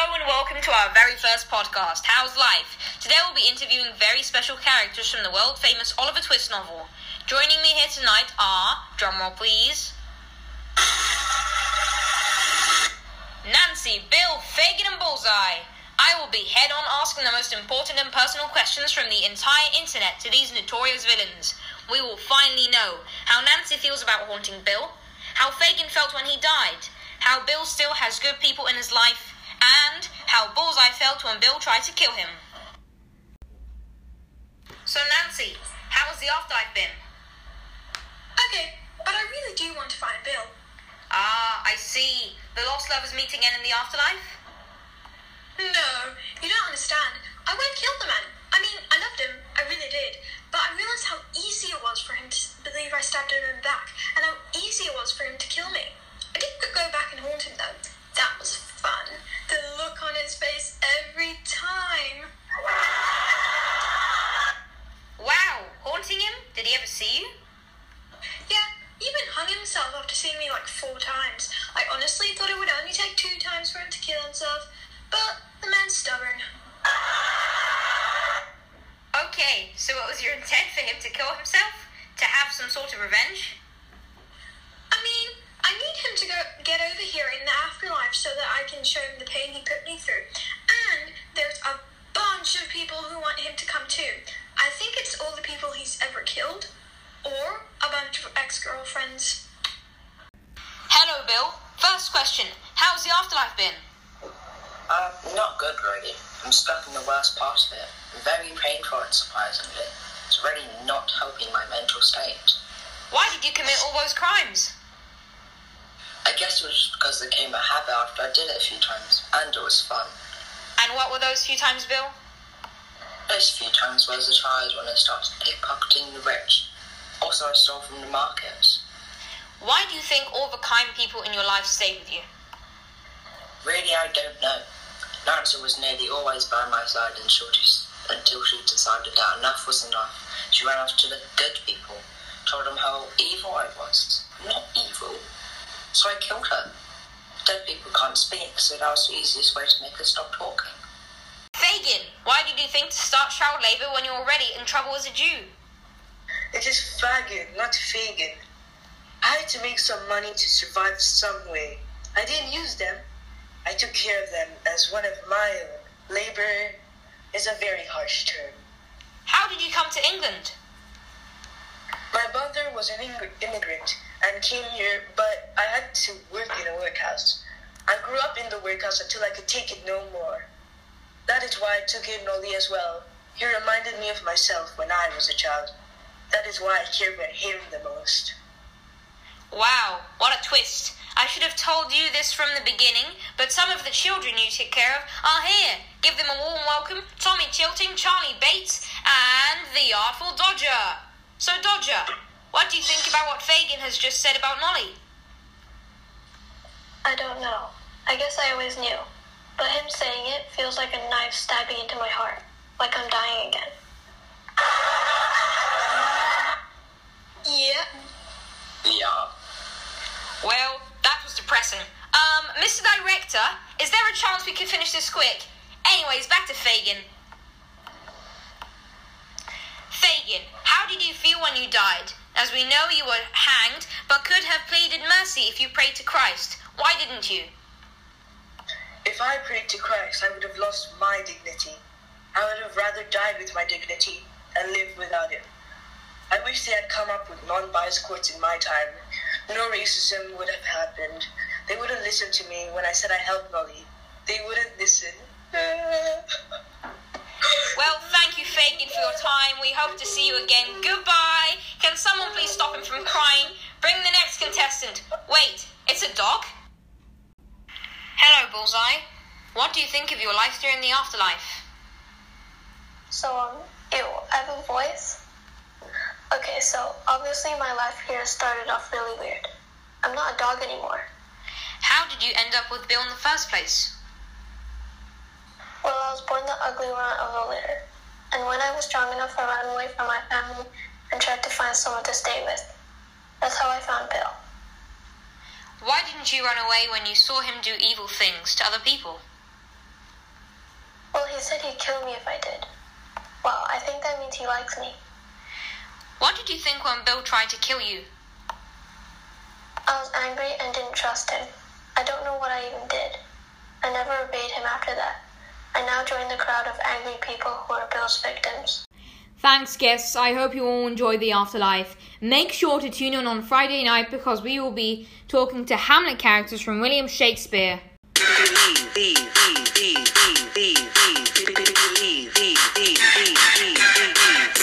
Hello and welcome to our very first podcast, How's Life? Today we'll be interviewing very special characters from the world famous Oliver Twist novel. Joining me here tonight are, drumroll please, Nancy, Bill, Fagin, and Bullseye. I will be head on asking the most important and personal questions from the entire internet to these notorious villains. We will finally know how Nancy feels about haunting Bill, how Fagin felt when he died, how Bill still has good people in his life, and how Bullseye felt when Bill tried to kill him. So, Nancy, how has the afterlife been? Okay, but I really do want to find Bill. Ah, I see. The lost lovers meet again in the afterlife? No, you don't understand. I won't kill the man. I mean, I loved him. I really did. But I realized how Honestly thought it would only take two times for him to kill himself, but the man's stubborn. Okay, so what was your intent for him to kill himself? To have some sort of revenge? I mean, I need him to go get over here in the afterlife so that I can show him the pain he put me through. And there's a bunch of people who want him to come too. I think it's all the people he's ever killed, or a bunch of ex girlfriends. Hello, Bill. First question How's the afterlife been? Uh, not good really. I'm stuck in the worst part of it. Very painful and surprisingly. It's really not helping my mental state. Why did you commit all those crimes? I guess it was just because it became a habit after I did it a few times, and it was fun. And what were those few times, Bill? Those few times was a child when I started pickpocketing the rich. Also, I stole from the markets. Why do you think all the kind people in your life stay with you? Really, I don't know. Nancy was nearly always by my side until she, until she decided that enough was enough. She ran off to the good people, told them how evil I was. Not evil. So I killed her. Dead people can't speak, so that was the easiest way to make her stop talking. Fagin, why did you think to start child labour when you're already in trouble as a Jew? It is Fagin, not Fagin. I had to make some money to survive some way. I didn't use them. I took care of them as one of my own. Labor is a very harsh term. How did you come to England? My mother was an immigrant and came here, but I had to work in a workhouse. I grew up in the workhouse until I could take it no more. That is why I took in Noli as well. He reminded me of myself when I was a child. That is why I care about him the most. Wow, what a twist. I should have told you this from the beginning, but some of the children you took care of are here. Give them a warm welcome Tommy Chitling, Charlie Bates, and the Artful Dodger. So, Dodger, what do you think about what Fagin has just said about Nolly? I don't know. I guess I always knew. But him saying it feels like a knife stabbing into my heart, like I'm dying again. Yeah. Yeah. Well, that was depressing. Um, Mr. Director, is there a chance we could finish this quick? Anyways, back to Fagin. Fagin, how did you feel when you died? As we know, you were hanged, but could have pleaded mercy if you prayed to Christ. Why didn't you? If I prayed to Christ, I would have lost my dignity. I would have rather died with my dignity than live without it. I wish they had come up with non biased courts in my time. No racism would have happened. They wouldn't listen to me when I said I helped Molly. They wouldn't listen. Well, thank you, Fagin, for your time. We hope to see you again. Goodbye. Can someone please stop him from crying? Bring the next contestant. Wait, it's a dog? Hello, Bullseye. What do you think of your life during the afterlife? So, um, ew, I have a voice? Okay, so obviously my life here started off really weird. I'm not a dog anymore. How did you end up with Bill in the first place? Well, I was born the ugly runt of the litter. And when I was strong enough, I ran away from my family and tried to find someone to stay with. That's how I found Bill. Why didn't you run away when you saw him do evil things to other people? Well, he said he'd kill me if I did. Well, I think that means he likes me. What did you think when Bill tried to kill you? I was angry and didn't trust him. I don't know what I even did. I never obeyed him after that. I now join the crowd of angry people who are Bill's victims. Thanks, guests. I hope you all enjoy the afterlife. Make sure to tune in on Friday night because we will be talking to Hamlet characters from William Shakespeare.